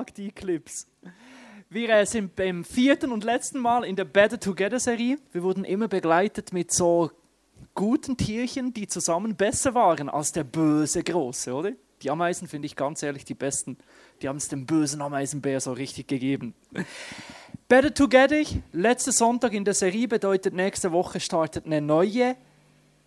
mag die Clips. Wir äh, sind beim vierten und letzten Mal in der Better Together Serie. Wir wurden immer begleitet mit so guten Tierchen, die zusammen besser waren als der böse Große, oder? Die Ameisen finde ich ganz ehrlich die besten. Die haben es dem bösen Ameisenbär so richtig gegeben. Better Together, letzter Sonntag in der Serie bedeutet, nächste Woche startet eine neue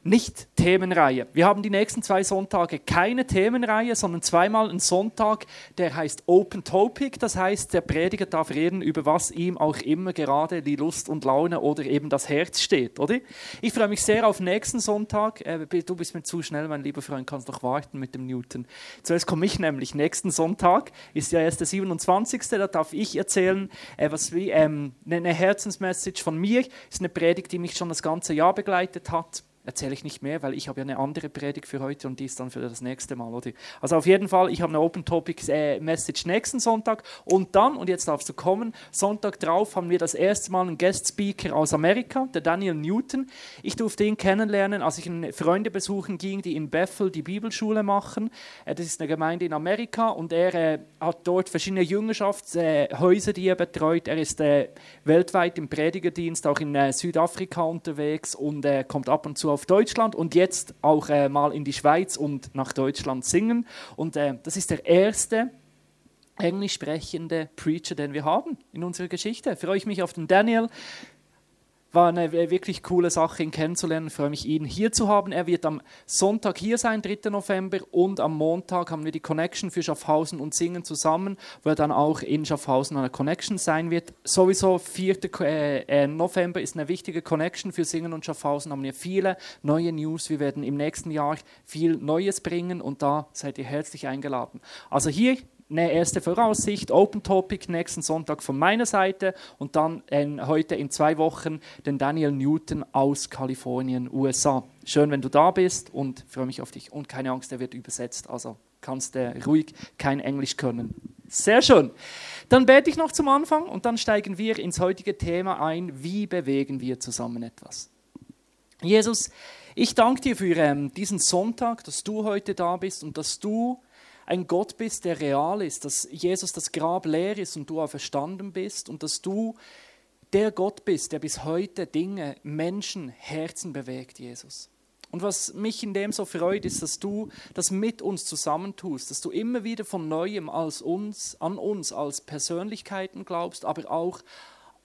nicht Themenreihe. Wir haben die nächsten zwei Sonntage keine Themenreihe, sondern zweimal einen Sonntag, der heißt Open Topic. Das heißt, der Prediger darf reden, über was ihm auch immer gerade die Lust und Laune oder eben das Herz steht, oder? Ich freue mich sehr auf nächsten Sonntag. Äh, du bist mir zu schnell, mein lieber Freund, kannst doch warten mit dem Newton. Zuerst komme ich nämlich. Nächsten Sonntag ist ja erst der 27. Da darf ich erzählen, äh, was wie ähm, eine Herzensmessage von mir. Ist eine Predigt, die mich schon das ganze Jahr begleitet hat erzähle ich nicht mehr, weil ich habe ja eine andere Predigt für heute und die ist dann für das nächste Mal. Oder? Also auf jeden Fall, ich habe eine Open Topic äh, Message nächsten Sonntag und dann, und jetzt darfst du kommen, Sonntag drauf haben wir das erste Mal einen Guest Speaker aus Amerika, der Daniel Newton. Ich durfte ihn kennenlernen, als ich Freunde besuchen ging, die in Bethel die Bibelschule machen. Äh, das ist eine Gemeinde in Amerika und er äh, hat dort verschiedene Jüngerschaftshäuser, die er betreut. Er ist äh, weltweit im Predigerdienst, auch in äh, Südafrika unterwegs und äh, kommt ab und zu auf Deutschland und jetzt auch äh, mal in die Schweiz und nach Deutschland singen. Und äh, das ist der erste englisch sprechende Preacher, den wir haben in unserer Geschichte. Freue ich mich auf den Daniel. War eine wirklich coole Sache, ihn kennenzulernen. Ich freue mich, ihn hier zu haben. Er wird am Sonntag hier sein, 3. November, und am Montag haben wir die Connection für Schaffhausen und Singen zusammen, wo er dann auch in Schaffhausen eine Connection sein wird. Sowieso 4. Äh, äh, November ist eine wichtige Connection für Singen und Schaffhausen. Haben wir viele neue News. Wir werden im nächsten Jahr viel Neues bringen und da seid ihr herzlich eingeladen. Also hier eine erste Voraussicht, Open Topic nächsten Sonntag von meiner Seite und dann äh, heute in zwei Wochen den Daniel Newton aus Kalifornien, USA. Schön, wenn du da bist und freue mich auf dich. Und keine Angst, der wird übersetzt, also kannst du ruhig kein Englisch können. Sehr schön. Dann bete ich noch zum Anfang und dann steigen wir ins heutige Thema ein. Wie bewegen wir zusammen etwas? Jesus, ich danke dir für ähm, diesen Sonntag, dass du heute da bist und dass du ein Gott bist, der real ist, dass Jesus das Grab leer ist und du auferstanden bist und dass du der Gott bist, der bis heute Dinge, Menschen, Herzen bewegt, Jesus. Und was mich in dem so freut, ist, dass du das mit uns zusammentust, dass du immer wieder von neuem als uns, an uns als Persönlichkeiten glaubst, aber auch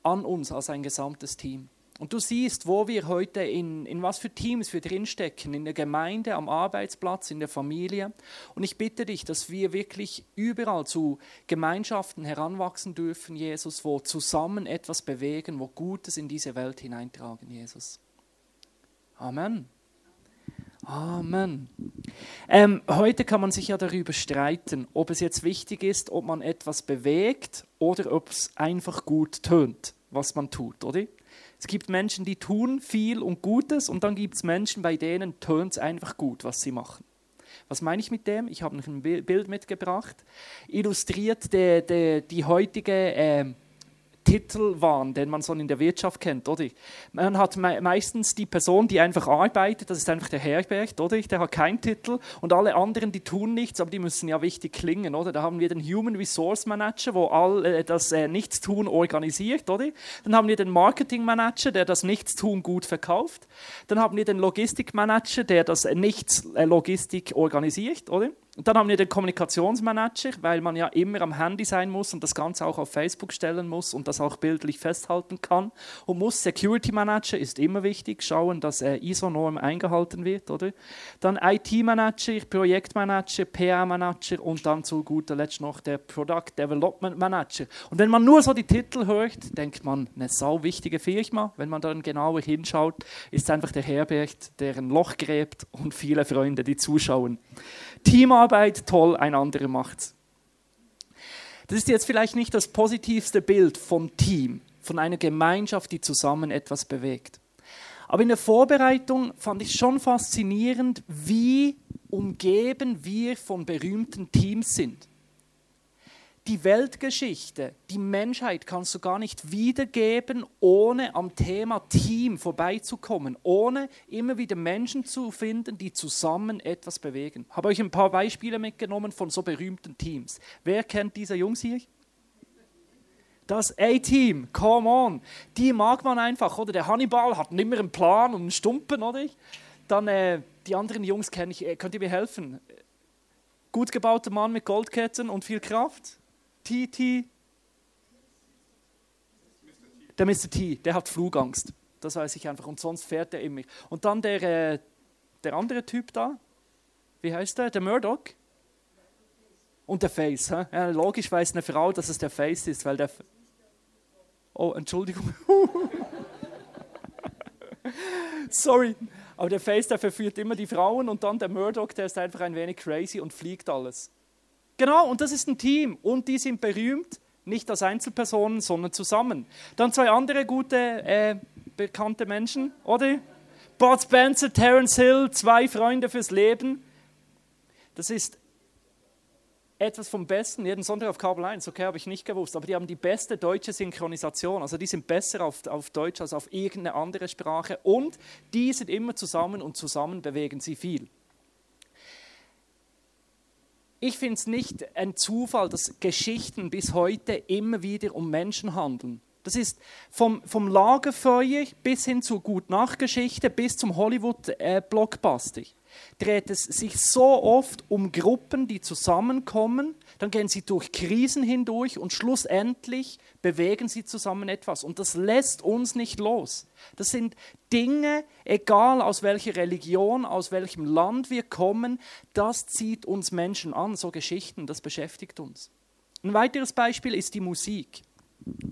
an uns als ein gesamtes Team. Und du siehst, wo wir heute in, in was für Teams wir drinstecken, in der Gemeinde, am Arbeitsplatz, in der Familie. Und ich bitte dich, dass wir wirklich überall zu Gemeinschaften heranwachsen dürfen, Jesus, wo zusammen etwas bewegen, wo Gutes in diese Welt hineintragen, Jesus. Amen. Amen. Ähm, heute kann man sich ja darüber streiten, ob es jetzt wichtig ist, ob man etwas bewegt oder ob es einfach gut tönt, was man tut, oder? Es gibt Menschen, die tun viel und Gutes und dann gibt es Menschen, bei denen tönt es einfach gut, was sie machen. Was meine ich mit dem? Ich habe noch ein Bild mitgebracht. Illustriert die, die, die heutige äh, Titelwahn, den man so in der Wirtschaft kennt, oder? Man hat me meistens die Person, die einfach arbeitet, das ist einfach der Herberg, oder? Der hat keinen Titel und alle anderen, die tun nichts, aber die müssen ja wichtig klingen, oder? Da haben wir den Human Resource Manager, wo all äh, das äh, Nichtstun organisiert, oder? Dann haben wir den Marketing Manager, der das Nichtstun gut verkauft. Dann haben wir den Logistik Manager, der das äh, Nichts Logistik organisiert, oder? Und dann haben wir den Kommunikationsmanager, weil man ja immer am Handy sein muss und das Ganze auch auf Facebook stellen muss und das auch bildlich festhalten kann. Und muss Security Manager ist immer wichtig, schauen, dass äh, ISO-Norm eingehalten wird, oder? Dann IT-Manager, Projektmanager, PR-Manager und dann zu guter Letzt noch der Product Development Manager. Und wenn man nur so die Titel hört, denkt man, eine sau wichtige Firma. Wenn man dann genauer hinschaut, ist einfach der Herbert, der ein Loch gräbt und viele Freunde, die zuschauen. Teamarbeit, toll, ein anderer macht's. Das ist jetzt vielleicht nicht das positivste Bild vom Team, von einer Gemeinschaft, die zusammen etwas bewegt. Aber in der Vorbereitung fand ich schon faszinierend, wie umgeben wir von berühmten Teams sind die Weltgeschichte, die Menschheit kannst du gar nicht wiedergeben, ohne am Thema Team vorbeizukommen, ohne immer wieder Menschen zu finden, die zusammen etwas bewegen. Ich habe euch ein paar Beispiele mitgenommen von so berühmten Teams. Wer kennt diese Jungs hier? Das A-Team, come on. Die mag man einfach, oder? Der Hannibal hat immer einen Plan und einen Stumpen, oder? Dann äh, die anderen Jungs kenne ich. Äh, könnt ihr mir helfen? Gut gebauter Mann mit Goldketten und viel Kraft. T, Der Mr. T, der hat Flugangst. Das weiß ich einfach. Und sonst fährt er immer. Und dann der, äh, der andere Typ da. Wie heißt der? Der Murdoch. Und der Face. Ja, logisch weiß eine Frau, dass es der Face ist, weil der. Oh, Entschuldigung. Sorry. Aber der Face, der verführt immer die Frauen und dann der Murdoch, der ist einfach ein wenig crazy und fliegt alles. Genau, und das ist ein Team. Und die sind berühmt, nicht als Einzelpersonen, sondern zusammen. Dann zwei andere gute, äh, bekannte Menschen, oder? Bud Spencer, Terence Hill, zwei Freunde fürs Leben. Das ist etwas vom Besten, jeden Sonntag auf Kabel 1, okay, habe ich nicht gewusst, aber die haben die beste deutsche Synchronisation, also die sind besser auf, auf Deutsch als auf irgendeine andere Sprache und die sind immer zusammen und zusammen bewegen sie viel. Ich finde es nicht ein Zufall, dass Geschichten bis heute immer wieder um Menschen handeln. Das ist vom, vom Lagerfeuer bis hin zur Gut-Nacht-Geschichte bis zum Hollywood-Blockbuster. Äh, dreht es sich so oft um Gruppen, die zusammenkommen, dann gehen sie durch Krisen hindurch und schlussendlich bewegen sie zusammen etwas. Und das lässt uns nicht los. Das sind Dinge, egal aus welcher Religion, aus welchem Land wir kommen, das zieht uns Menschen an, so Geschichten, das beschäftigt uns. Ein weiteres Beispiel ist die Musik.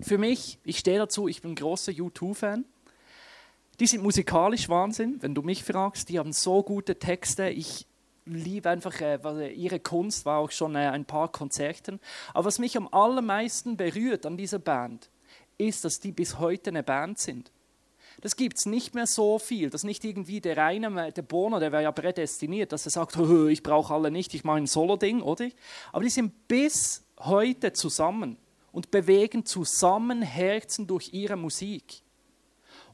Für mich, ich stehe dazu, ich bin großer U2-Fan. Die sind musikalisch Wahnsinn, wenn du mich fragst. Die haben so gute Texte. Ich liebe einfach äh, ihre Kunst, war auch schon äh, ein paar Konzerten. Aber was mich am allermeisten berührt an dieser Band, ist, dass die bis heute eine Band sind. Das gibt es nicht mehr so viel. Das ist nicht irgendwie der reine, der Bono, der wäre ja prädestiniert, dass er sagt, ich brauche alle nicht, ich mache ein Solo-Ding, oder? Aber die sind bis heute zusammen und bewegen zusammen Herzen durch ihre Musik.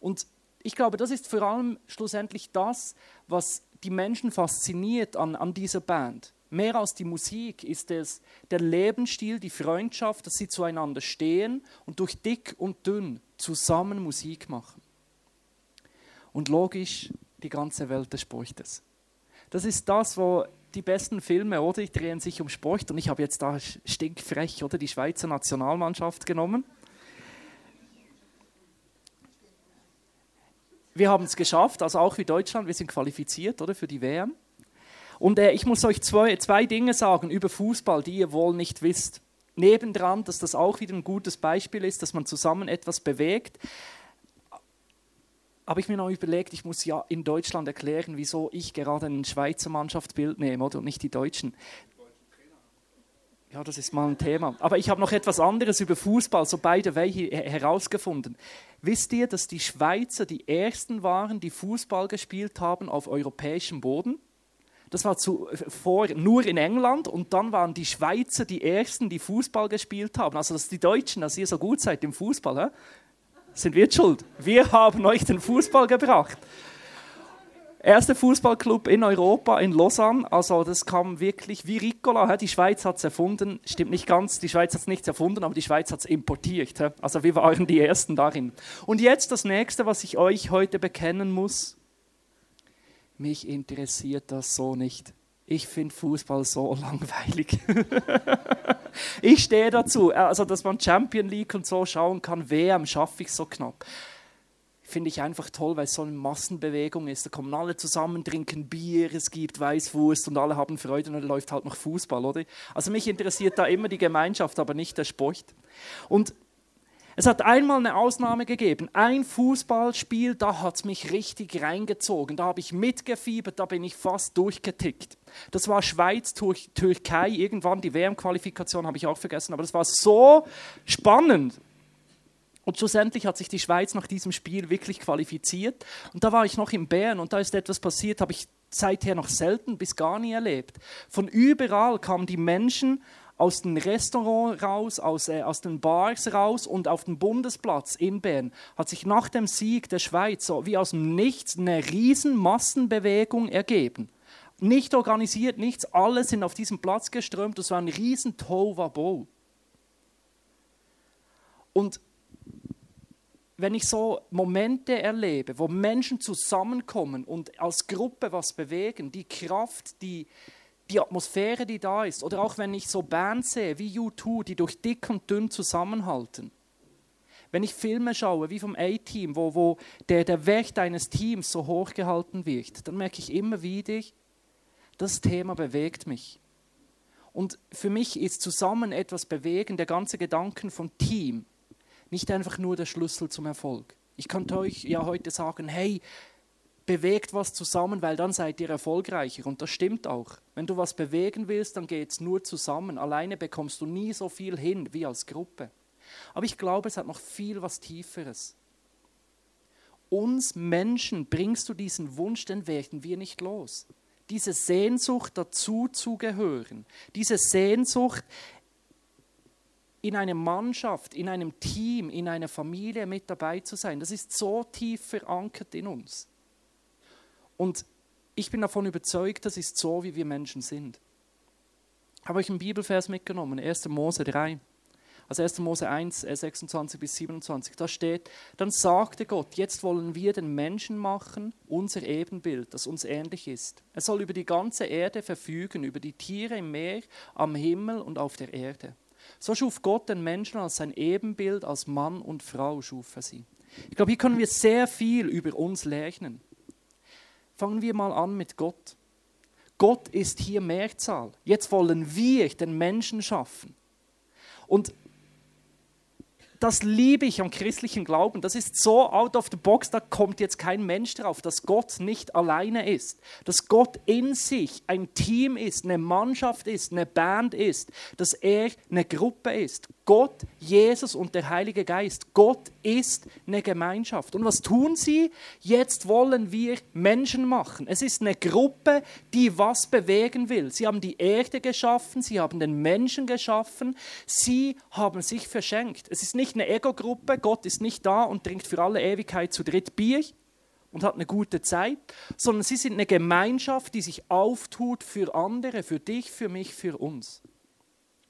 Und ich glaube, das ist vor allem schlussendlich das, was die Menschen fasziniert an, an dieser Band. Mehr als die Musik ist es der Lebensstil, die Freundschaft, dass sie zueinander stehen und durch dick und dünn zusammen Musik machen. Und logisch, die ganze Welt des Sportes. Das ist das, wo die besten Filme, oder? Die drehen sich um Sport und ich habe jetzt da stinkfrech, oder? Die Schweizer Nationalmannschaft genommen. Wir haben es geschafft, also auch wie Deutschland, wir sind qualifiziert oder, für die WM. Und äh, ich muss euch zwei, zwei Dinge sagen über Fußball, die ihr wohl nicht wisst. Nebendran, dass das auch wieder ein gutes Beispiel ist, dass man zusammen etwas bewegt, habe ich mir noch überlegt, ich muss ja in Deutschland erklären, wieso ich gerade ein Schweizer Mannschaftsbild nehme oder, und nicht die Deutschen. Ja, das ist mal ein Thema. Aber ich habe noch etwas anderes über Fußball, so beide Way herausgefunden. Wisst ihr, dass die Schweizer die ersten waren, die Fußball gespielt haben auf europäischem Boden? Das war zuvor nur in England und dann waren die Schweizer die ersten, die Fußball gespielt haben. Also, dass die Deutschen, dass ihr so gut seid im Fußball, hä? sind wir schuld. Wir haben euch den Fußball gebracht. Erster Fußballclub in Europa, in Lausanne. Also das kam wirklich wie Ricola. Die Schweiz hat es erfunden. Stimmt nicht ganz, die Schweiz hat es nicht erfunden, aber die Schweiz hat es importiert. Also wir waren die Ersten darin. Und jetzt das Nächste, was ich euch heute bekennen muss. Mich interessiert das so nicht. Ich finde Fußball so langweilig. ich stehe dazu. Also, dass man Champion League und so schauen kann, WM schaffe ich so knapp finde ich einfach toll, weil es so eine Massenbewegung ist. Da kommen alle zusammen, trinken Bier, es gibt Weißwurst und alle haben Freude und dann läuft halt noch Fußball, oder? Also mich interessiert da immer die Gemeinschaft, aber nicht der Sport. Und es hat einmal eine Ausnahme gegeben. Ein Fußballspiel, da hat es mich richtig reingezogen. Da habe ich mitgefiebert, da bin ich fast durchgetickt. Das war Schweiz-Türkei, irgendwann die WM-Qualifikation habe ich auch vergessen, aber das war so spannend. Und schlussendlich hat sich die Schweiz nach diesem Spiel wirklich qualifiziert. Und da war ich noch in Bern und da ist etwas passiert, habe ich seither noch selten bis gar nie erlebt. Von überall kamen die Menschen aus den Restaurants raus, aus, äh, aus den Bars raus und auf dem Bundesplatz in Bern hat sich nach dem Sieg der Schweiz so wie aus dem Nichts eine riesen Massenbewegung ergeben. Nicht organisiert, nichts, alle sind auf diesen Platz geströmt, das war ein riesen Tohuwabohu. Und wenn ich so Momente erlebe, wo Menschen zusammenkommen und als Gruppe was bewegen, die Kraft, die, die Atmosphäre, die da ist, oder auch wenn ich so Bands sehe wie U2, die durch dick und dünn zusammenhalten, wenn ich Filme schaue, wie vom A-Team, wo, wo der, der Wert eines Teams so hochgehalten wird, dann merke ich immer wieder, das Thema bewegt mich. Und für mich ist zusammen etwas bewegen, der ganze Gedanken vom Team, nicht einfach nur der Schlüssel zum Erfolg. Ich könnte euch ja heute sagen, hey, bewegt was zusammen, weil dann seid ihr erfolgreicher. Und das stimmt auch. Wenn du was bewegen willst, dann geht es nur zusammen. Alleine bekommst du nie so viel hin wie als Gruppe. Aber ich glaube, es hat noch viel was Tieferes. Uns Menschen bringst du diesen Wunsch, den werden wir nicht los. Diese Sehnsucht dazu zu gehören, diese Sehnsucht in einer Mannschaft, in einem Team, in einer Familie mit dabei zu sein, das ist so tief verankert in uns. Und ich bin davon überzeugt, das ist so, wie wir Menschen sind. Ich habe euch einen Bibelvers mitgenommen, 1. Mose 3 also 1. Mose 1, 26 bis 27, da steht, dann sagte Gott, jetzt wollen wir den Menschen machen, unser Ebenbild, das uns ähnlich ist. Er soll über die ganze Erde verfügen, über die Tiere im Meer, am Himmel und auf der Erde. So schuf Gott den Menschen als sein Ebenbild, als Mann und Frau schuf er sie. Ich glaube, hier können wir sehr viel über uns lernen. Fangen wir mal an mit Gott. Gott ist hier Mehrzahl. Jetzt wollen wir den Menschen schaffen. Und das liebe ich am christlichen Glauben. Das ist so out of the box, da kommt jetzt kein Mensch drauf, dass Gott nicht alleine ist, dass Gott in sich ein Team ist, eine Mannschaft ist, eine Band ist, dass er eine Gruppe ist. Gott, Jesus und der Heilige Geist. Gott ist eine Gemeinschaft. Und was tun sie? Jetzt wollen wir Menschen machen. Es ist eine Gruppe, die was bewegen will. Sie haben die Erde geschaffen, sie haben den Menschen geschaffen, sie haben sich verschenkt. Es ist nicht eine Ego-Gruppe, Gott ist nicht da und trinkt für alle Ewigkeit zu dritt Bier und hat eine gute Zeit, sondern sie sind eine Gemeinschaft, die sich auftut für andere, für dich, für mich, für uns.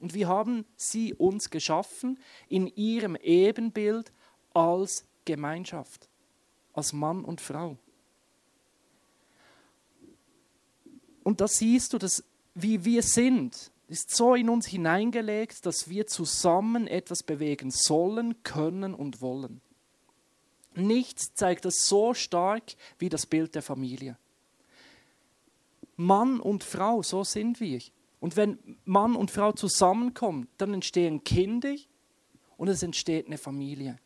Und wie haben sie uns geschaffen? In ihrem Ebenbild als Gemeinschaft, als Mann und Frau. Und da siehst du, dass wie wir sind, ist so in uns hineingelegt, dass wir zusammen etwas bewegen sollen, können und wollen. Nichts zeigt das so stark wie das Bild der Familie. Mann und Frau, so sind wir. Und wenn Mann und Frau zusammenkommen, dann entstehen Kinder und es entsteht eine Familie.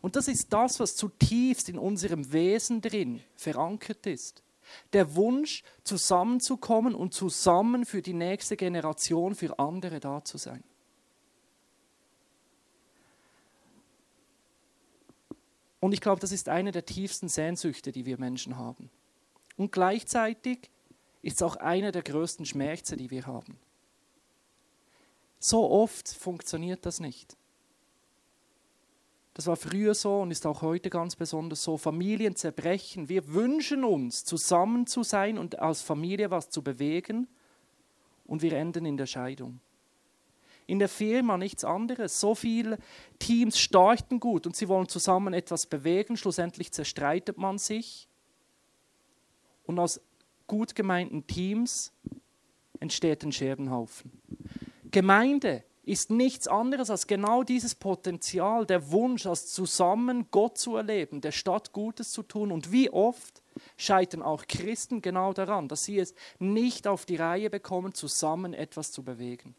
Und das ist das, was zutiefst in unserem Wesen drin verankert ist. Der Wunsch, zusammenzukommen und zusammen für die nächste Generation, für andere da zu sein. Und ich glaube, das ist eine der tiefsten Sehnsüchte, die wir Menschen haben. Und gleichzeitig ist auch einer der größten Schmerzen, die wir haben. So oft funktioniert das nicht. Das war früher so und ist auch heute ganz besonders so. Familien zerbrechen. Wir wünschen uns, zusammen zu sein und als Familie was zu bewegen und wir enden in der Scheidung. In der Firma nichts anderes. So viele Teams starten gut und sie wollen zusammen etwas bewegen. Schlussendlich zerstreitet man sich. Und aus gut gemeinten Teams entsteht ein Scherbenhaufen. Gemeinde ist nichts anderes als genau dieses Potenzial, der Wunsch, als zusammen Gott zu erleben, der Stadt Gutes zu tun. Und wie oft scheitern auch Christen genau daran, dass sie es nicht auf die Reihe bekommen, zusammen etwas zu bewegen.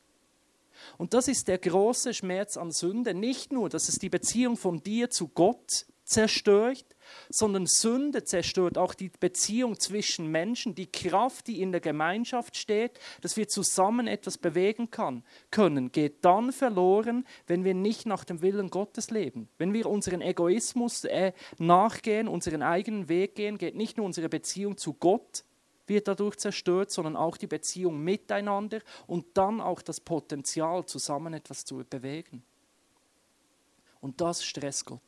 Und das ist der große Schmerz an Sünde. Nicht nur, dass es die Beziehung von dir zu Gott zerstört, sondern Sünde zerstört auch die Beziehung zwischen Menschen, die Kraft, die in der Gemeinschaft steht, dass wir zusammen etwas bewegen kann, können, geht dann verloren, wenn wir nicht nach dem Willen Gottes leben. Wenn wir unseren Egoismus äh, nachgehen, unseren eigenen Weg gehen, geht nicht nur unsere Beziehung zu Gott wird dadurch zerstört, sondern auch die Beziehung miteinander und dann auch das Potenzial, zusammen etwas zu bewegen. Und das stresst Gott.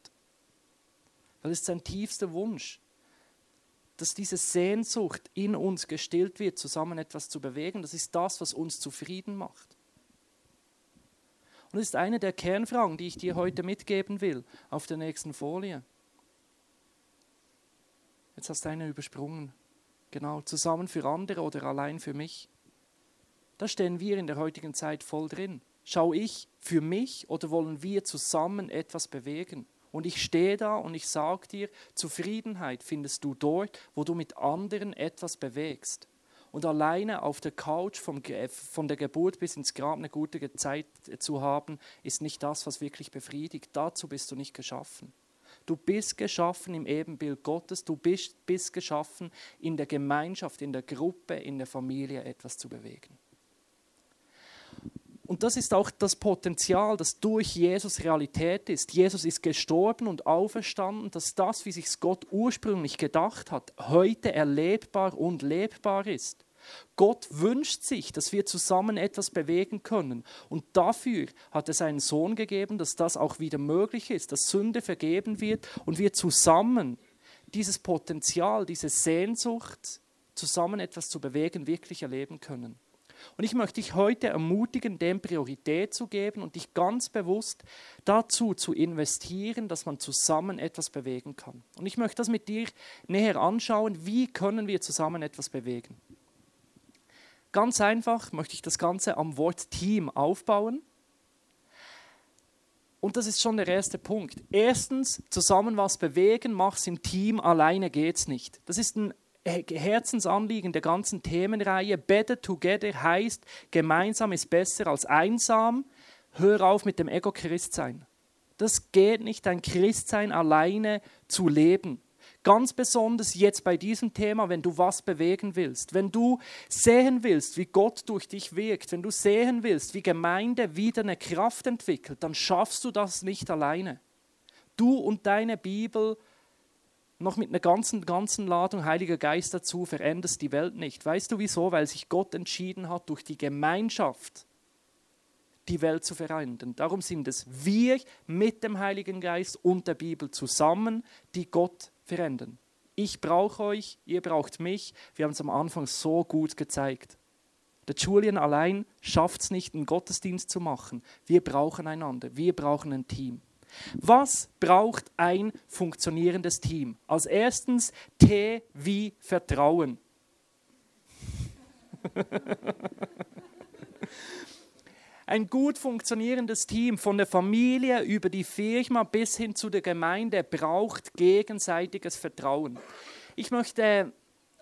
Das ist sein tiefster Wunsch, dass diese Sehnsucht in uns gestillt wird, zusammen etwas zu bewegen. Das ist das, was uns zufrieden macht. Und das ist eine der Kernfragen, die ich dir heute mitgeben will, auf der nächsten Folie. Jetzt hast du eine übersprungen. Genau, zusammen für andere oder allein für mich. Da stehen wir in der heutigen Zeit voll drin. Schau ich für mich oder wollen wir zusammen etwas bewegen? Und ich stehe da und ich sage dir, Zufriedenheit findest du dort, wo du mit anderen etwas bewegst. Und alleine auf der Couch vom, von der Geburt bis ins Grab eine gute Zeit zu haben, ist nicht das, was wirklich befriedigt. Dazu bist du nicht geschaffen. Du bist geschaffen im Ebenbild Gottes, du bist, bist geschaffen in der Gemeinschaft, in der Gruppe, in der Familie etwas zu bewegen. Und das ist auch das Potenzial, das durch Jesus Realität ist. Jesus ist gestorben und auferstanden, dass das, wie sich Gott ursprünglich gedacht hat, heute erlebbar und lebbar ist. Gott wünscht sich, dass wir zusammen etwas bewegen können. Und dafür hat er seinen Sohn gegeben, dass das auch wieder möglich ist, dass Sünde vergeben wird und wir zusammen dieses Potenzial, diese Sehnsucht, zusammen etwas zu bewegen, wirklich erleben können. Und ich möchte dich heute ermutigen, dem Priorität zu geben und dich ganz bewusst dazu zu investieren, dass man zusammen etwas bewegen kann. Und ich möchte das mit dir näher anschauen, wie können wir zusammen etwas bewegen. Ganz einfach möchte ich das Ganze am Wort Team aufbauen. Und das ist schon der erste Punkt. Erstens, zusammen was bewegen, mach's im Team, alleine geht's nicht. Das ist ein Herzensanliegen der ganzen Themenreihe. Better Together heißt, gemeinsam ist besser als einsam. Hör auf mit dem Ego-Christsein. Das geht nicht, ein Christsein alleine zu leben. Ganz besonders jetzt bei diesem Thema, wenn du was bewegen willst, wenn du sehen willst, wie Gott durch dich wirkt, wenn du sehen willst, wie Gemeinde wieder eine Kraft entwickelt, dann schaffst du das nicht alleine. Du und deine Bibel noch mit einer ganzen, ganzen Ladung Heiliger Geist dazu veränderst die Welt nicht. Weißt du wieso? Weil sich Gott entschieden hat, durch die Gemeinschaft die Welt zu verändern. Darum sind es wir mit dem Heiligen Geist und der Bibel zusammen, die Gott verändern. Ich brauche euch, ihr braucht mich. Wir haben es am Anfang so gut gezeigt. Der Julian allein schafft es nicht, einen Gottesdienst zu machen. Wir brauchen einander, wir brauchen ein Team. Was braucht ein funktionierendes Team? Als erstens T wie Vertrauen. Ein gut funktionierendes Team von der Familie über die Firma bis hin zu der Gemeinde braucht gegenseitiges Vertrauen. Ich möchte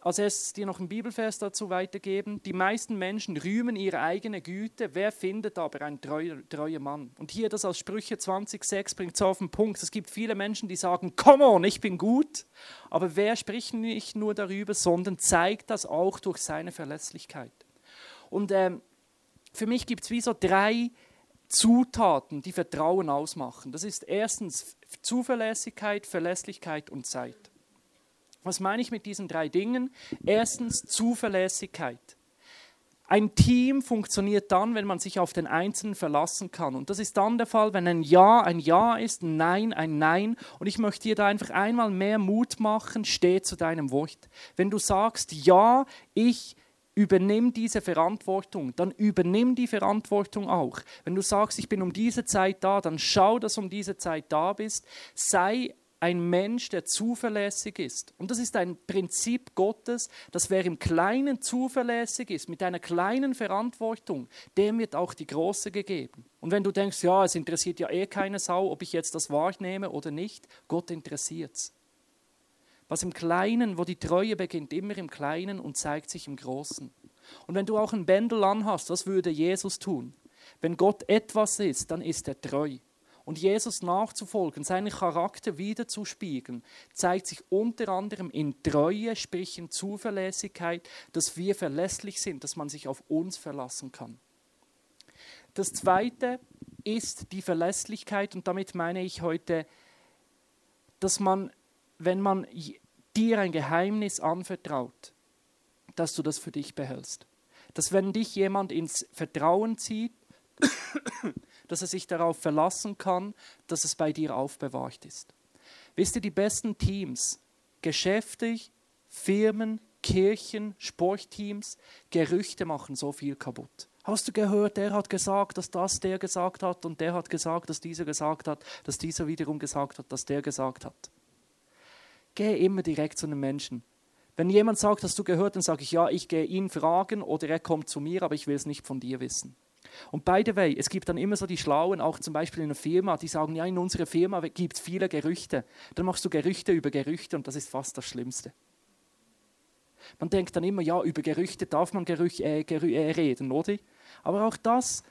als erstes dir noch einen Bibelvers dazu weitergeben. Die meisten Menschen rühmen ihre eigene Güte. Wer findet aber einen treuen treuer Mann? Und hier das aus Sprüche 20,6 bringt es auf den Punkt. Es gibt viele Menschen, die sagen, come on, ich bin gut. Aber wer spricht nicht nur darüber, sondern zeigt das auch durch seine Verlässlichkeit. Und ähm, für mich gibt es wie so drei Zutaten, die Vertrauen ausmachen. Das ist erstens Zuverlässigkeit, Verlässlichkeit und Zeit. Was meine ich mit diesen drei Dingen? Erstens Zuverlässigkeit. Ein Team funktioniert dann, wenn man sich auf den Einzelnen verlassen kann. Und das ist dann der Fall, wenn ein Ja ein Ja ist, ein Nein ein Nein. Und ich möchte dir da einfach einmal mehr Mut machen, steh zu deinem Wort. Wenn du sagst, ja, ich übernimm diese Verantwortung, dann übernimm die Verantwortung auch. Wenn du sagst, ich bin um diese Zeit da, dann schau, dass du um diese Zeit da bist. Sei ein Mensch, der zuverlässig ist. Und das ist ein Prinzip Gottes, dass wer im Kleinen zuverlässig ist, mit einer kleinen Verantwortung, dem wird auch die große gegeben. Und wenn du denkst, ja, es interessiert ja eh keine Sau, ob ich jetzt das wahrnehme oder nicht, Gott interessiert es. Was im Kleinen, wo die Treue beginnt, immer im Kleinen und zeigt sich im Großen. Und wenn du auch ein Bändel anhast, was würde Jesus tun? Wenn Gott etwas ist, dann ist er treu und Jesus nachzufolgen, seinen Charakter wiederzuspiegeln, zeigt sich unter anderem in Treue, sprich in Zuverlässigkeit, dass wir verlässlich sind, dass man sich auf uns verlassen kann. Das Zweite ist die Verlässlichkeit und damit meine ich heute, dass man, wenn man dir ein Geheimnis anvertraut, dass du das für dich behältst. Dass wenn dich jemand ins Vertrauen zieht, dass er sich darauf verlassen kann, dass es bei dir aufbewahrt ist. Wisst ihr, die besten Teams, Geschäfte, Firmen, Kirchen, Sportteams, Gerüchte machen so viel kaputt. Hast du gehört, der hat gesagt, dass das der gesagt hat und der hat gesagt, dass dieser gesagt hat, dass dieser wiederum gesagt hat, dass der gesagt hat. Geh immer direkt zu einem Menschen. Wenn jemand sagt, hast du gehört, dann sage ich, ja, ich gehe ihn fragen oder er kommt zu mir, aber ich will es nicht von dir wissen. Und by the way, es gibt dann immer so die Schlauen, auch zum Beispiel in einer Firma, die sagen, ja, in unserer Firma gibt es viele Gerüchte. Dann machst du Gerüchte über Gerüchte und das ist fast das Schlimmste. Man denkt dann immer, ja, über Gerüchte darf man Gerüch, äh, Gerü äh, reden, oder? Aber auch das,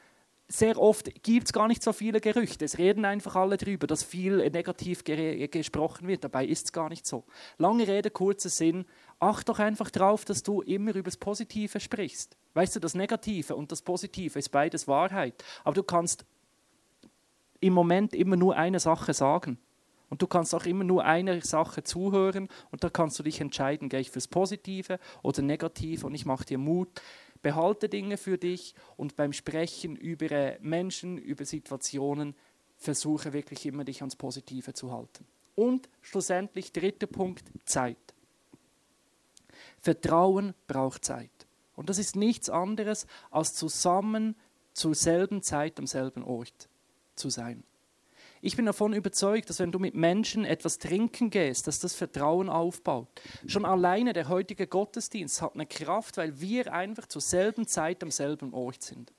sehr oft gibt es gar nicht so viele Gerüchte. Es reden einfach alle drüber, dass viel negativ gesprochen wird. Dabei ist es gar nicht so. Lange Rede, kurzer Sinn. Acht doch einfach darauf, dass du immer über das Positive sprichst. Weißt du, das Negative und das Positive ist beides Wahrheit. Aber du kannst im Moment immer nur eine Sache sagen. Und du kannst auch immer nur einer Sache zuhören und da kannst du dich entscheiden, gehe ich fürs Positive oder Negative und ich mache dir Mut. Behalte Dinge für dich und beim Sprechen über äh, Menschen, über Situationen, versuche wirklich immer dich ans Positive zu halten. Und schlussendlich dritter Punkt, Zeit. Vertrauen braucht Zeit. Und das ist nichts anderes, als zusammen zur selben Zeit am selben Ort zu sein. Ich bin davon überzeugt, dass wenn du mit Menschen etwas trinken gehst, dass das Vertrauen aufbaut. Schon alleine der heutige Gottesdienst hat eine Kraft, weil wir einfach zur selben Zeit am selben Ort sind.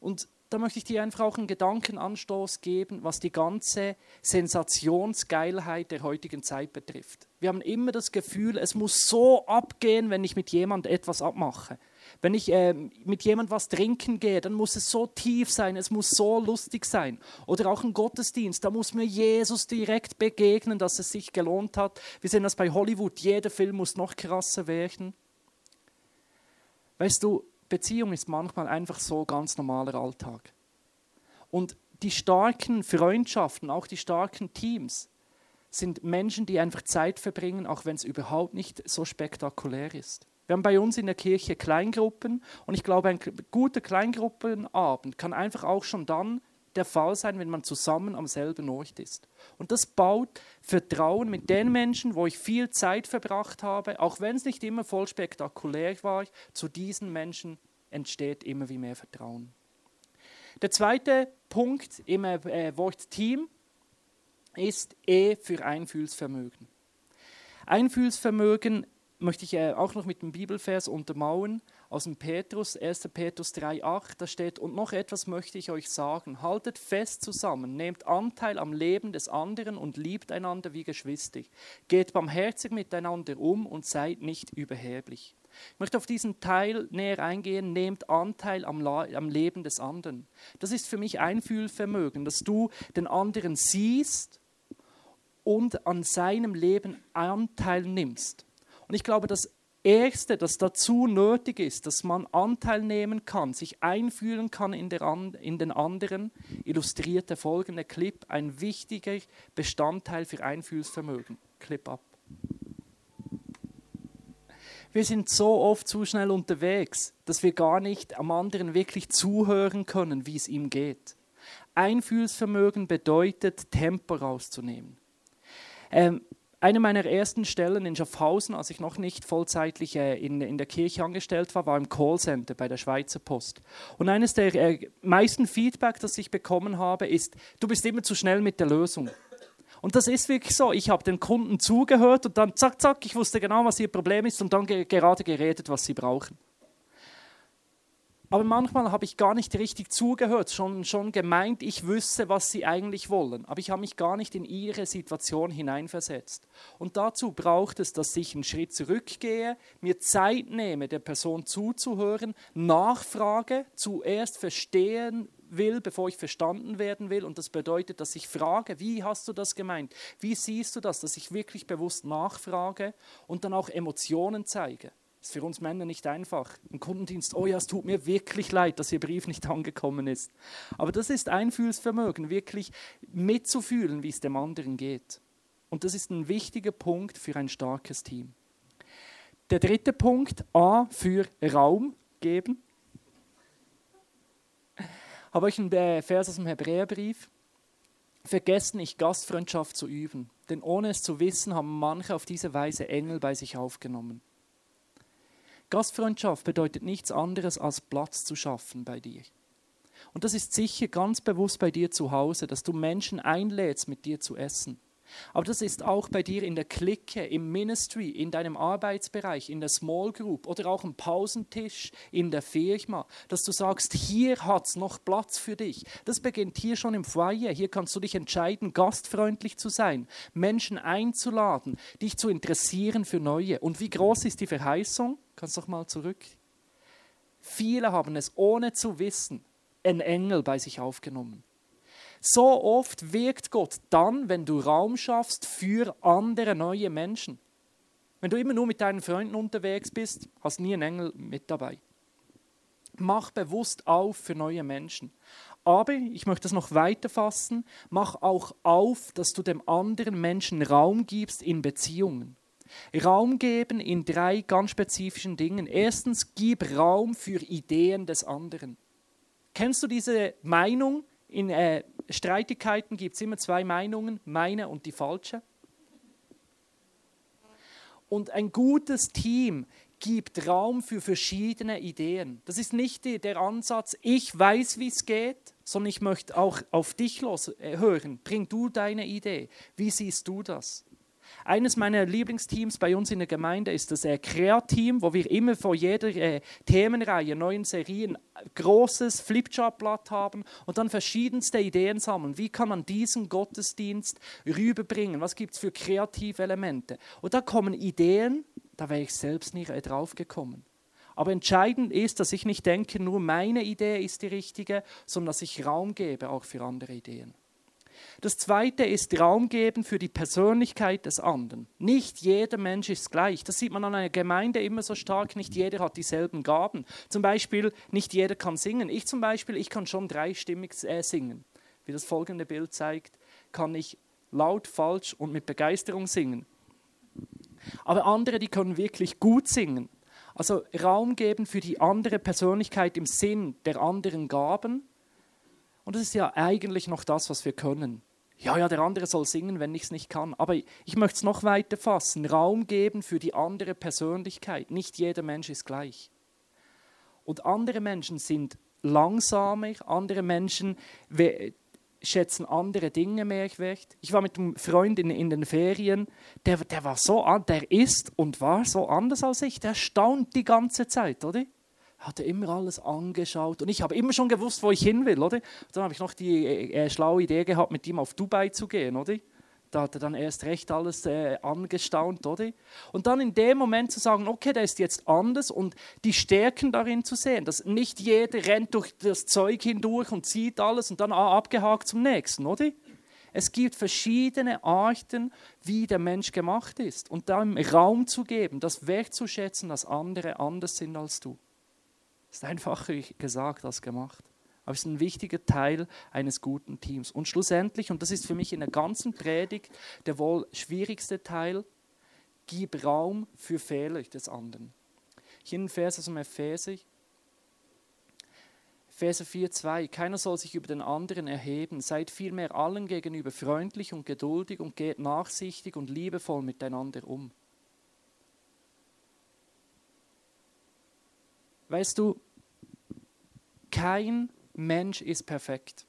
Und da möchte ich dir einfach auch einen Gedankenanstoß geben, was die ganze Sensationsgeilheit der heutigen Zeit betrifft. Wir haben immer das Gefühl, es muss so abgehen, wenn ich mit jemand etwas abmache. Wenn ich äh, mit jemand was trinken gehe, dann muss es so tief sein, es muss so lustig sein. Oder auch ein Gottesdienst, da muss mir Jesus direkt begegnen, dass es sich gelohnt hat. Wir sehen das bei Hollywood, jeder Film muss noch krasser werden. Weißt du, Beziehung ist manchmal einfach so ganz normaler Alltag. Und die starken Freundschaften, auch die starken Teams, sind Menschen, die einfach Zeit verbringen, auch wenn es überhaupt nicht so spektakulär ist. Wir haben bei uns in der Kirche Kleingruppen und ich glaube, ein guter Kleingruppenabend kann einfach auch schon dann der Fall sein, wenn man zusammen am selben Ort ist. Und das baut Vertrauen mit den Menschen, wo ich viel Zeit verbracht habe, auch wenn es nicht immer voll spektakulär war, zu diesen Menschen entsteht immer wie mehr Vertrauen. Der zweite Punkt im äh, Wort Team ist E für Einfühlsvermögen. Einfühlsvermögen möchte ich äh, auch noch mit dem Bibelvers untermauern aus dem Petrus, 1. Petrus 3,8, da steht, und noch etwas möchte ich euch sagen, haltet fest zusammen, nehmt Anteil am Leben des anderen und liebt einander wie Geschwister. Geht barmherzig miteinander um und seid nicht überheblich. Ich möchte auf diesen Teil näher eingehen, nehmt Anteil am, am Leben des anderen. Das ist für mich Einfühlvermögen, dass du den anderen siehst und an seinem Leben Anteil nimmst. Und ich glaube, das Erste, das dazu nötig ist, dass man Anteil nehmen kann, sich einfühlen kann in, in den anderen, illustriert der folgende Clip ein wichtiger Bestandteil für Einfühlsvermögen. Clip ab. Wir sind so oft zu schnell unterwegs, dass wir gar nicht am anderen wirklich zuhören können, wie es ihm geht. Einfühlsvermögen bedeutet, Tempo rauszunehmen. Ähm, eine meiner ersten Stellen in Schaffhausen, als ich noch nicht vollzeitlich äh, in, in der Kirche angestellt war, war im Callcenter bei der Schweizer Post. Und eines der äh, meisten Feedback, das ich bekommen habe, ist, du bist immer zu schnell mit der Lösung. Und das ist wirklich so. Ich habe den Kunden zugehört und dann zack, zack, ich wusste genau, was ihr Problem ist und dann ge gerade geredet, was sie brauchen. Aber manchmal habe ich gar nicht richtig zugehört, schon, schon gemeint, ich wüsste, was sie eigentlich wollen. Aber ich habe mich gar nicht in ihre Situation hineinversetzt. Und dazu braucht es, dass ich einen Schritt zurückgehe, mir Zeit nehme, der Person zuzuhören, nachfrage, zuerst verstehen will, bevor ich verstanden werden will. Und das bedeutet, dass ich frage, wie hast du das gemeint? Wie siehst du das? Dass ich wirklich bewusst nachfrage und dann auch Emotionen zeige. Ist für uns Männer nicht einfach. Im Kundendienst, oh ja, es tut mir wirklich leid, dass Ihr Brief nicht angekommen ist. Aber das ist Einfühlsvermögen, wirklich mitzufühlen, wie es dem anderen geht. Und das ist ein wichtiger Punkt für ein starkes Team. Der dritte Punkt, A, für Raum geben. Habe ich einen Vers aus dem Hebräerbrief. Vergesst nicht, Gastfreundschaft zu üben, denn ohne es zu wissen, haben manche auf diese Weise Engel bei sich aufgenommen. Gastfreundschaft bedeutet nichts anderes, als Platz zu schaffen bei dir. Und das ist sicher ganz bewusst bei dir zu Hause, dass du Menschen einlädst, mit dir zu essen. Aber das ist auch bei dir in der Clique, im Ministry, in deinem Arbeitsbereich, in der Small Group oder auch am Pausentisch in der Firma, dass du sagst, hier hat es noch Platz für dich. Das beginnt hier schon im Foyer. Hier kannst du dich entscheiden, gastfreundlich zu sein, Menschen einzuladen, dich zu interessieren für Neue. Und wie groß ist die Verheißung? Kannst du doch mal zurück. Viele haben es ohne zu wissen, ein Engel bei sich aufgenommen. So oft wirkt Gott dann, wenn du Raum schaffst für andere neue Menschen. Wenn du immer nur mit deinen Freunden unterwegs bist, hast nie einen Engel mit dabei. Mach bewusst auf für neue Menschen. Aber ich möchte das noch weiter fassen. Mach auch auf, dass du dem anderen Menschen Raum gibst in Beziehungen. Raum geben in drei ganz spezifischen Dingen. Erstens, gib Raum für Ideen des anderen. Kennst du diese Meinung? In äh, Streitigkeiten gibt es immer zwei Meinungen, meine und die falsche. Und ein gutes Team gibt Raum für verschiedene Ideen. Das ist nicht der Ansatz, ich weiß, wie es geht, sondern ich möchte auch auf dich los äh, hören. Bring du deine Idee. Wie siehst du das? Eines meiner Lieblingsteams bei uns in der Gemeinde ist das äh, Kreateam, wo wir immer vor jeder äh, Themenreihe, neuen Serien, großes Flipchart-Blatt haben und dann verschiedenste Ideen sammeln. Wie kann man diesen Gottesdienst rüberbringen? Was gibt es für kreative Elemente? Und da kommen Ideen, da wäre ich selbst nicht äh, drauf gekommen. Aber entscheidend ist, dass ich nicht denke, nur meine Idee ist die richtige, sondern dass ich Raum gebe auch für andere Ideen. Das zweite ist Raum geben für die Persönlichkeit des anderen. Nicht jeder Mensch ist gleich. Das sieht man an einer Gemeinde immer so stark. Nicht jeder hat dieselben Gaben. Zum Beispiel, nicht jeder kann singen. Ich zum Beispiel, ich kann schon dreistimmig äh, singen. Wie das folgende Bild zeigt, kann ich laut, falsch und mit Begeisterung singen. Aber andere, die können wirklich gut singen. Also Raum geben für die andere Persönlichkeit im Sinn der anderen Gaben. Und das ist ja eigentlich noch das, was wir können ja, ja, der andere soll singen, wenn ich es nicht kann. Aber ich möchte es noch weiter fassen. Raum geben für die andere Persönlichkeit. Nicht jeder Mensch ist gleich. Und andere Menschen sind langsamer, andere Menschen schätzen andere Dinge mehr wert. Ich war mit einem Freund in, in den Ferien, der, der war so, der ist und war so anders als ich. Der staunt die ganze Zeit, oder? Hat er immer alles angeschaut und ich habe immer schon gewusst, wo ich hin will, oder? Dann habe ich noch die äh, äh, schlaue Idee gehabt, mit ihm auf Dubai zu gehen, oder? Da hat er dann erst recht alles äh, angestaunt, oder? Und dann in dem Moment zu sagen, okay, der ist jetzt anders und die Stärken darin zu sehen, dass nicht jeder rennt durch das Zeug hindurch und sieht alles und dann ah, abgehakt zum nächsten, oder? Es gibt verschiedene Arten, wie der Mensch gemacht ist und da Raum zu geben, das wertzuschätzen, dass andere anders sind als du. Ist einfacher gesagt als gemacht. Aber es ist ein wichtiger Teil eines guten Teams. Und schlussendlich, und das ist für mich in der ganzen Predigt der wohl schwierigste Teil, gib Raum für Fehler des anderen. Hier ein Vers aus dem Epheser, Epheser 4,2: Keiner soll sich über den anderen erheben, seid vielmehr allen gegenüber freundlich und geduldig und geht nachsichtig und liebevoll miteinander um. Weißt du, kein Mensch ist perfekt.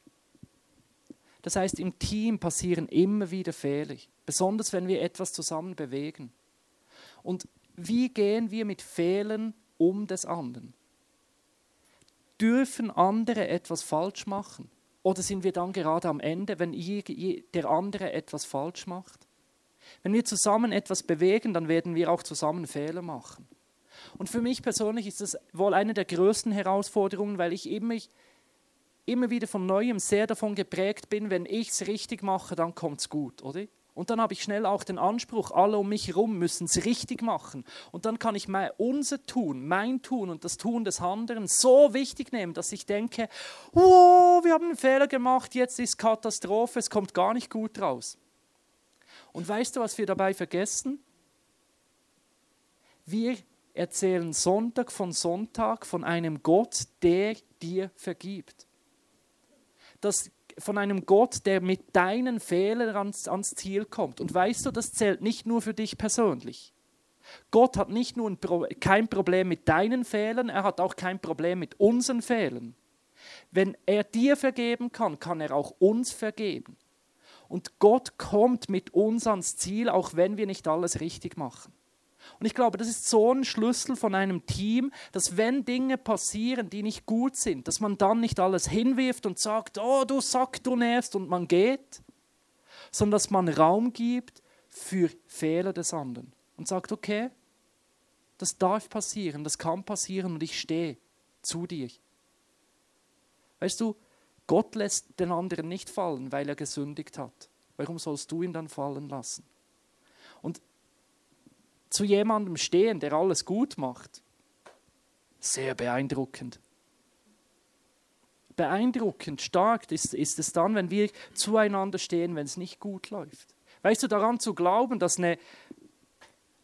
Das heißt, im Team passieren immer wieder Fehler, besonders wenn wir etwas zusammen bewegen. Und wie gehen wir mit Fehlern um des anderen? Dürfen andere etwas falsch machen? Oder sind wir dann gerade am Ende, wenn der andere etwas falsch macht? Wenn wir zusammen etwas bewegen, dann werden wir auch zusammen Fehler machen. Und für mich persönlich ist das wohl eine der größten Herausforderungen, weil ich immer, immer wieder von Neuem sehr davon geprägt bin, wenn ich es richtig mache, dann kommt es gut, oder? Und dann habe ich schnell auch den Anspruch, alle um mich herum müssen es richtig machen. Und dann kann ich mein, unser Tun, mein Tun und das Tun des anderen so wichtig nehmen, dass ich denke, wow, wir haben einen Fehler gemacht, jetzt ist Katastrophe, es kommt gar nicht gut raus. Und weißt du, was wir dabei vergessen? Wir erzählen Sonntag von Sonntag von einem Gott, der dir vergibt. Das von einem Gott, der mit deinen Fehlern ans, ans Ziel kommt. Und weißt du, das zählt nicht nur für dich persönlich. Gott hat nicht nur Pro kein Problem mit deinen Fehlern, er hat auch kein Problem mit unseren Fehlern. Wenn er dir vergeben kann, kann er auch uns vergeben. Und Gott kommt mit uns ans Ziel, auch wenn wir nicht alles richtig machen. Und ich glaube, das ist so ein Schlüssel von einem Team, dass wenn Dinge passieren, die nicht gut sind, dass man dann nicht alles hinwirft und sagt, oh du Sack, du nervst und man geht, sondern dass man Raum gibt für Fehler des anderen und sagt, okay, das darf passieren, das kann passieren und ich stehe zu dir. Weißt du, Gott lässt den anderen nicht fallen, weil er gesündigt hat. Warum sollst du ihn dann fallen lassen? Und zu jemandem stehen, der alles gut macht, sehr beeindruckend. Beeindruckend, stark ist, ist es dann, wenn wir zueinander stehen, wenn es nicht gut läuft. Weißt du, daran zu glauben, dass eine,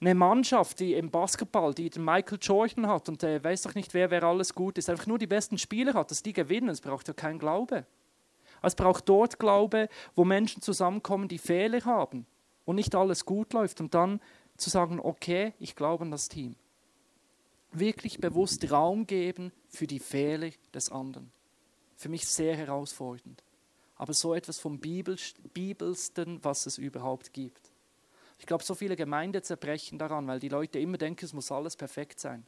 eine Mannschaft, die im Basketball, die den Michael Jordan hat und der weiß doch nicht, wer, wer alles gut ist, einfach nur die besten Spieler hat, dass die gewinnen, es braucht ja keinen Glaube. Es braucht dort Glaube, wo Menschen zusammenkommen, die Fehler haben und nicht alles gut läuft und dann zu sagen, okay, ich glaube an das Team. Wirklich bewusst Raum geben für die Fehler des anderen. Für mich sehr herausfordernd. Aber so etwas vom Bibelsten, was es überhaupt gibt. Ich glaube, so viele Gemeinden zerbrechen daran, weil die Leute immer denken, es muss alles perfekt sein.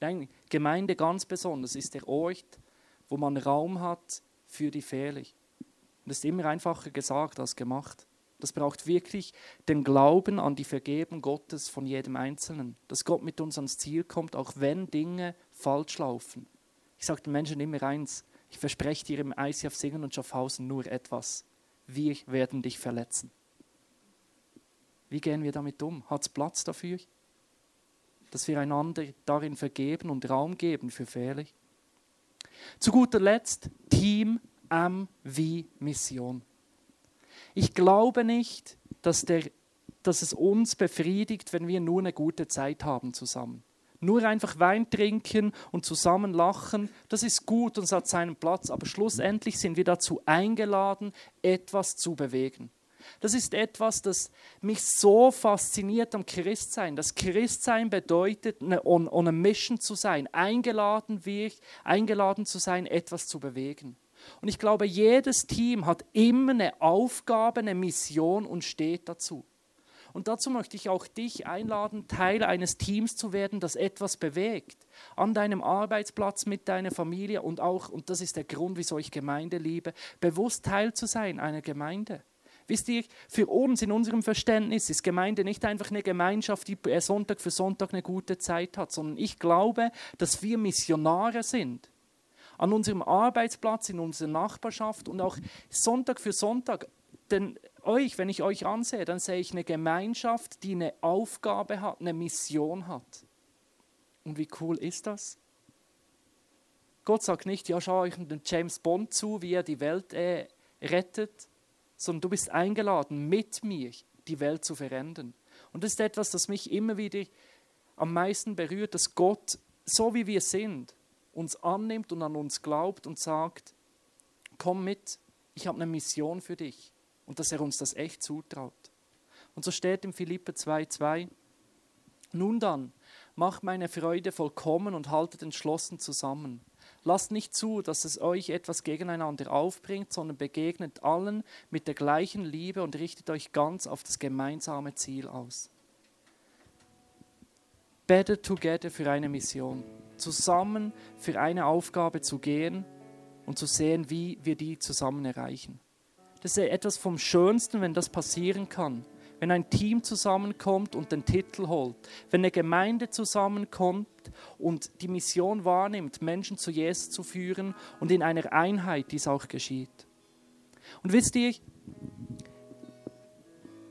Nein, Gemeinde ganz besonders ist der Ort, wo man Raum hat für die Fehler. Und das ist immer einfacher gesagt als gemacht. Das braucht wirklich den Glauben an die Vergebung Gottes von jedem Einzelnen. Dass Gott mit uns ans Ziel kommt, auch wenn Dinge falsch laufen. Ich sage den Menschen immer eins, ich verspreche dir im ICF Singen und Schaffhausen nur etwas. Wir werden dich verletzen. Wie gehen wir damit um? Hat es Platz dafür? Dass wir einander darin vergeben und Raum geben für Fehler? Zu guter Letzt Team M wie Mission. Ich glaube nicht, dass, der, dass es uns befriedigt, wenn wir nur eine gute Zeit haben zusammen. Nur einfach Wein trinken und zusammen lachen, das ist gut und hat seinen Platz, aber schlussendlich sind wir dazu eingeladen, etwas zu bewegen. Das ist etwas, das mich so fasziniert am Christsein. Das Christsein bedeutet, eine, on, on a mission zu sein, eingeladen, wir, eingeladen zu sein, etwas zu bewegen. Und ich glaube, jedes Team hat immer eine Aufgabe, eine Mission und steht dazu. Und dazu möchte ich auch dich einladen, Teil eines Teams zu werden, das etwas bewegt. An deinem Arbeitsplatz, mit deiner Familie und auch, und das ist der Grund, wieso ich Gemeinde liebe, bewusst Teil zu sein einer Gemeinde. Wisst ihr, für uns in unserem Verständnis ist Gemeinde nicht einfach eine Gemeinschaft, die Sonntag für Sonntag eine gute Zeit hat, sondern ich glaube, dass wir Missionare sind. An unserem Arbeitsplatz, in unserer Nachbarschaft und auch Sonntag für Sonntag. Denn euch, wenn ich euch ansehe, dann sehe ich eine Gemeinschaft, die eine Aufgabe hat, eine Mission hat. Und wie cool ist das? Gott sagt nicht, ja, schau euch den James Bond zu, wie er die Welt äh, rettet, sondern du bist eingeladen, mit mir die Welt zu verändern. Und das ist etwas, das mich immer wieder am meisten berührt, dass Gott, so wie wir sind, uns annimmt und an uns glaubt und sagt, komm mit, ich habe eine Mission für dich. Und dass er uns das echt zutraut. Und so steht im Philippe 2,2, nun dann, macht meine Freude vollkommen und haltet entschlossen zusammen. Lasst nicht zu, dass es euch etwas gegeneinander aufbringt, sondern begegnet allen mit der gleichen Liebe und richtet euch ganz auf das gemeinsame Ziel aus. Better together für eine Mission. Zusammen für eine Aufgabe zu gehen und zu sehen, wie wir die zusammen erreichen. Das ist etwas vom Schönsten, wenn das passieren kann wenn ein Team zusammenkommt und den Titel holt, wenn eine Gemeinde zusammenkommt und die Mission wahrnimmt, Menschen zu Jesus zu führen und in einer Einheit dies auch geschieht. Und wisst ihr,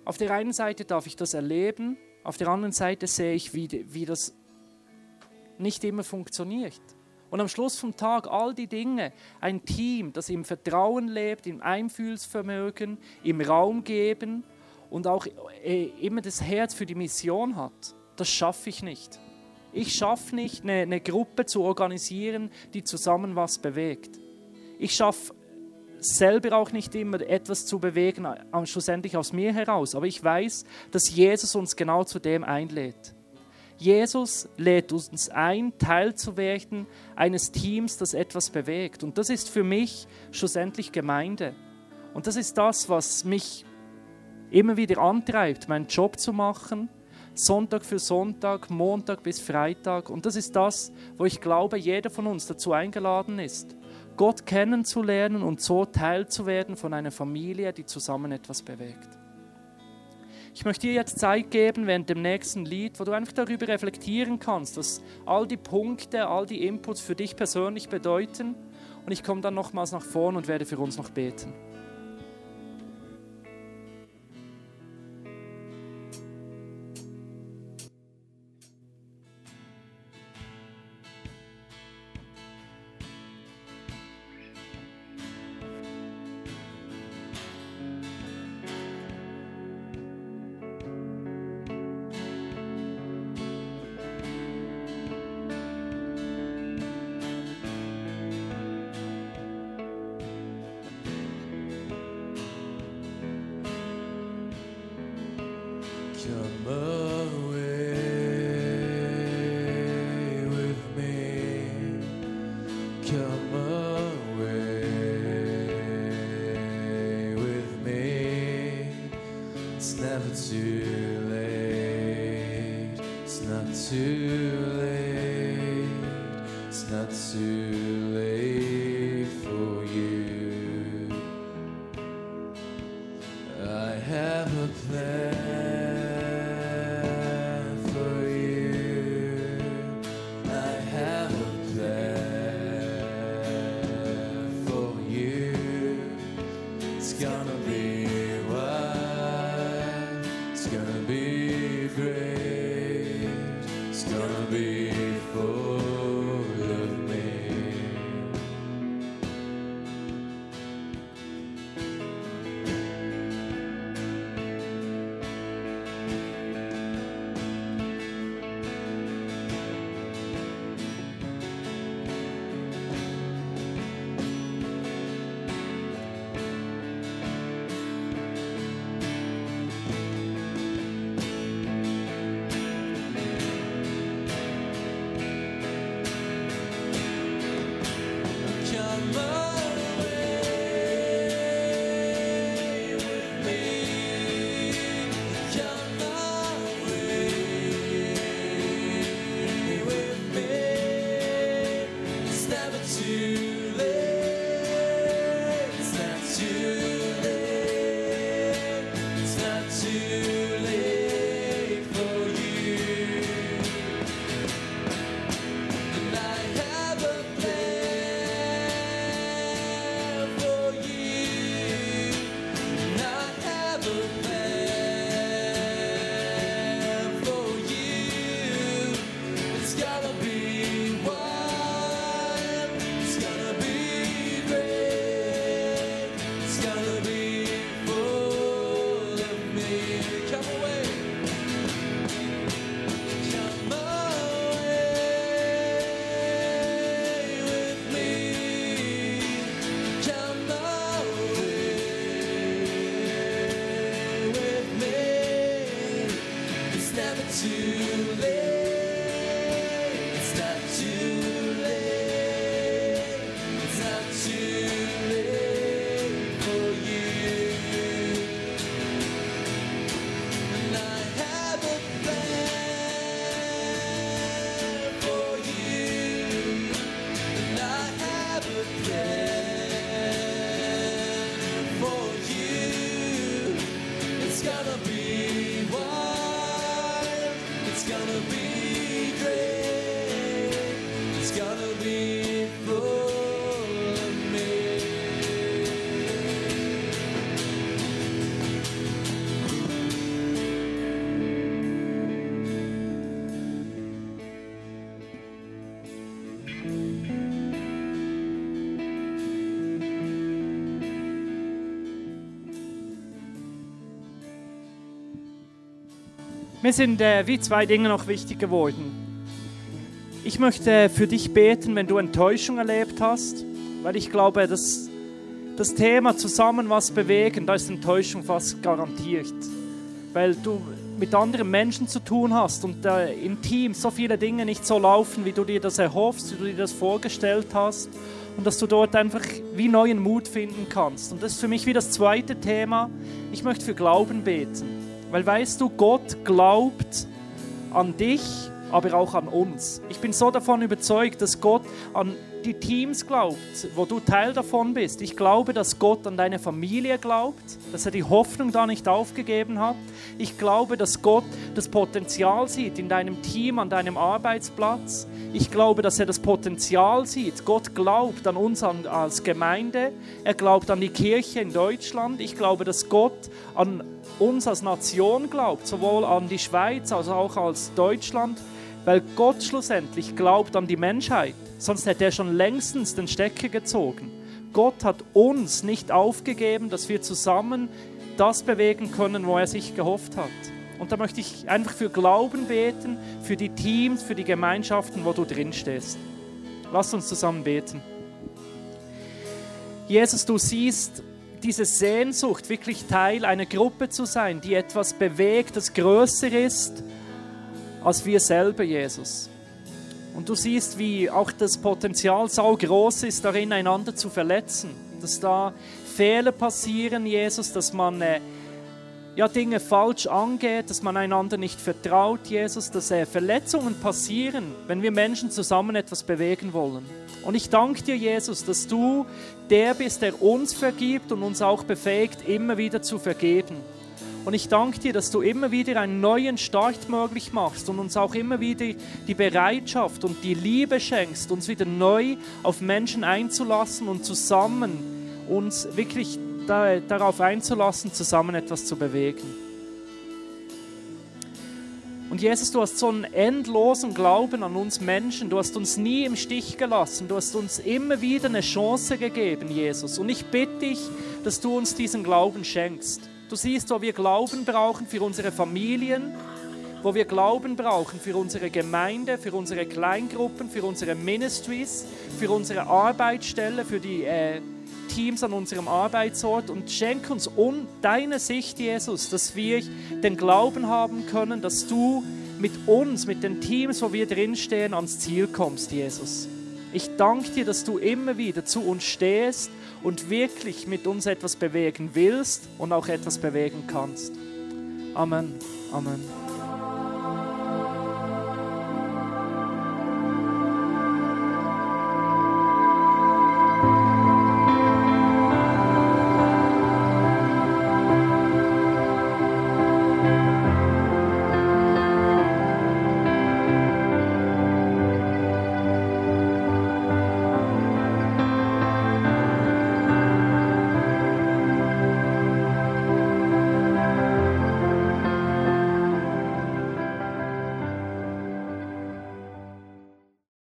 auf der einen Seite darf ich das erleben, auf der anderen Seite sehe ich, wie, wie das nicht immer funktioniert. Und am Schluss vom Tag all die Dinge, ein Team, das im Vertrauen lebt, im Einfühlsvermögen, im Raum geben und auch äh, immer das Herz für die Mission hat, das schaffe ich nicht. Ich schaffe nicht, eine, eine Gruppe zu organisieren, die zusammen was bewegt. Ich schaffe selber auch nicht immer etwas zu bewegen, schlussendlich aus mir heraus. Aber ich weiß, dass Jesus uns genau zu dem einlädt. Jesus lädt uns ein, Teil zu werden eines Teams, das etwas bewegt. Und das ist für mich schlussendlich Gemeinde. Und das ist das, was mich immer wieder antreibt, meinen Job zu machen, Sonntag für Sonntag, Montag bis Freitag. Und das ist das, wo ich glaube, jeder von uns dazu eingeladen ist, Gott kennenzulernen und so Teil zu werden von einer Familie, die zusammen etwas bewegt. Ich möchte dir jetzt Zeit geben während dem nächsten Lied, wo du einfach darüber reflektieren kannst, was all die Punkte, all die Inputs für dich persönlich bedeuten. Und ich komme dann nochmals nach vorne und werde für uns noch beten. not soon. gonna be Mir sind äh, wie zwei Dinge noch wichtig geworden. Ich möchte für dich beten, wenn du Enttäuschung erlebt hast, weil ich glaube, dass das Thema zusammen was bewegen, da ist Enttäuschung fast garantiert. Weil du mit anderen Menschen zu tun hast und äh, im Team so viele Dinge nicht so laufen, wie du dir das erhoffst, wie du dir das vorgestellt hast und dass du dort einfach wie neuen Mut finden kannst. Und das ist für mich wie das zweite Thema. Ich möchte für Glauben beten, weil weißt du, Gott glaubt an dich, aber auch an uns. Ich bin so davon überzeugt, dass Gott an die Teams glaubt, wo du Teil davon bist. Ich glaube, dass Gott an deine Familie glaubt, dass er die Hoffnung da nicht aufgegeben hat. Ich glaube, dass Gott das Potenzial sieht in deinem Team, an deinem Arbeitsplatz. Ich glaube, dass er das Potenzial sieht. Gott glaubt an uns als Gemeinde. Er glaubt an die Kirche in Deutschland. Ich glaube, dass Gott an uns als Nation glaubt, sowohl an die Schweiz als auch als Deutschland, weil Gott schlussendlich glaubt an die Menschheit. Sonst hätte er schon längstens den Stecker gezogen. Gott hat uns nicht aufgegeben, dass wir zusammen das bewegen können, wo er sich gehofft hat. Und da möchte ich einfach für Glauben beten, für die Teams, für die Gemeinschaften, wo du drin stehst. Lass uns zusammen beten. Jesus, du siehst diese Sehnsucht, wirklich Teil einer Gruppe zu sein, die etwas bewegt, das größer ist als wir selber, Jesus. Und du siehst, wie auch das Potenzial so groß ist, darin einander zu verletzen. Dass da Fehler passieren, Jesus, dass man äh, ja, Dinge falsch angeht, dass man einander nicht vertraut, Jesus, dass äh, Verletzungen passieren, wenn wir Menschen zusammen etwas bewegen wollen. Und ich danke dir, Jesus, dass du der bist, der uns vergibt und uns auch befähigt, immer wieder zu vergeben. Und ich danke dir, dass du immer wieder einen neuen Start möglich machst und uns auch immer wieder die Bereitschaft und die Liebe schenkst, uns wieder neu auf Menschen einzulassen und zusammen uns wirklich darauf einzulassen, zusammen etwas zu bewegen. Und Jesus, du hast so einen endlosen Glauben an uns Menschen. Du hast uns nie im Stich gelassen. Du hast uns immer wieder eine Chance gegeben, Jesus. Und ich bitte dich, dass du uns diesen Glauben schenkst. Du siehst, wo wir Glauben brauchen für unsere Familien, wo wir Glauben brauchen für unsere Gemeinde, für unsere Kleingruppen, für unsere Ministries, für unsere Arbeitsstelle, für die äh, Teams an unserem Arbeitsort und schenk uns um deine Sicht, Jesus, dass wir den Glauben haben können, dass du mit uns, mit den Teams, wo wir drinstehen, ans Ziel kommst, Jesus. Ich danke dir, dass du immer wieder zu uns stehst und wirklich mit uns etwas bewegen willst und auch etwas bewegen kannst. Amen. Amen.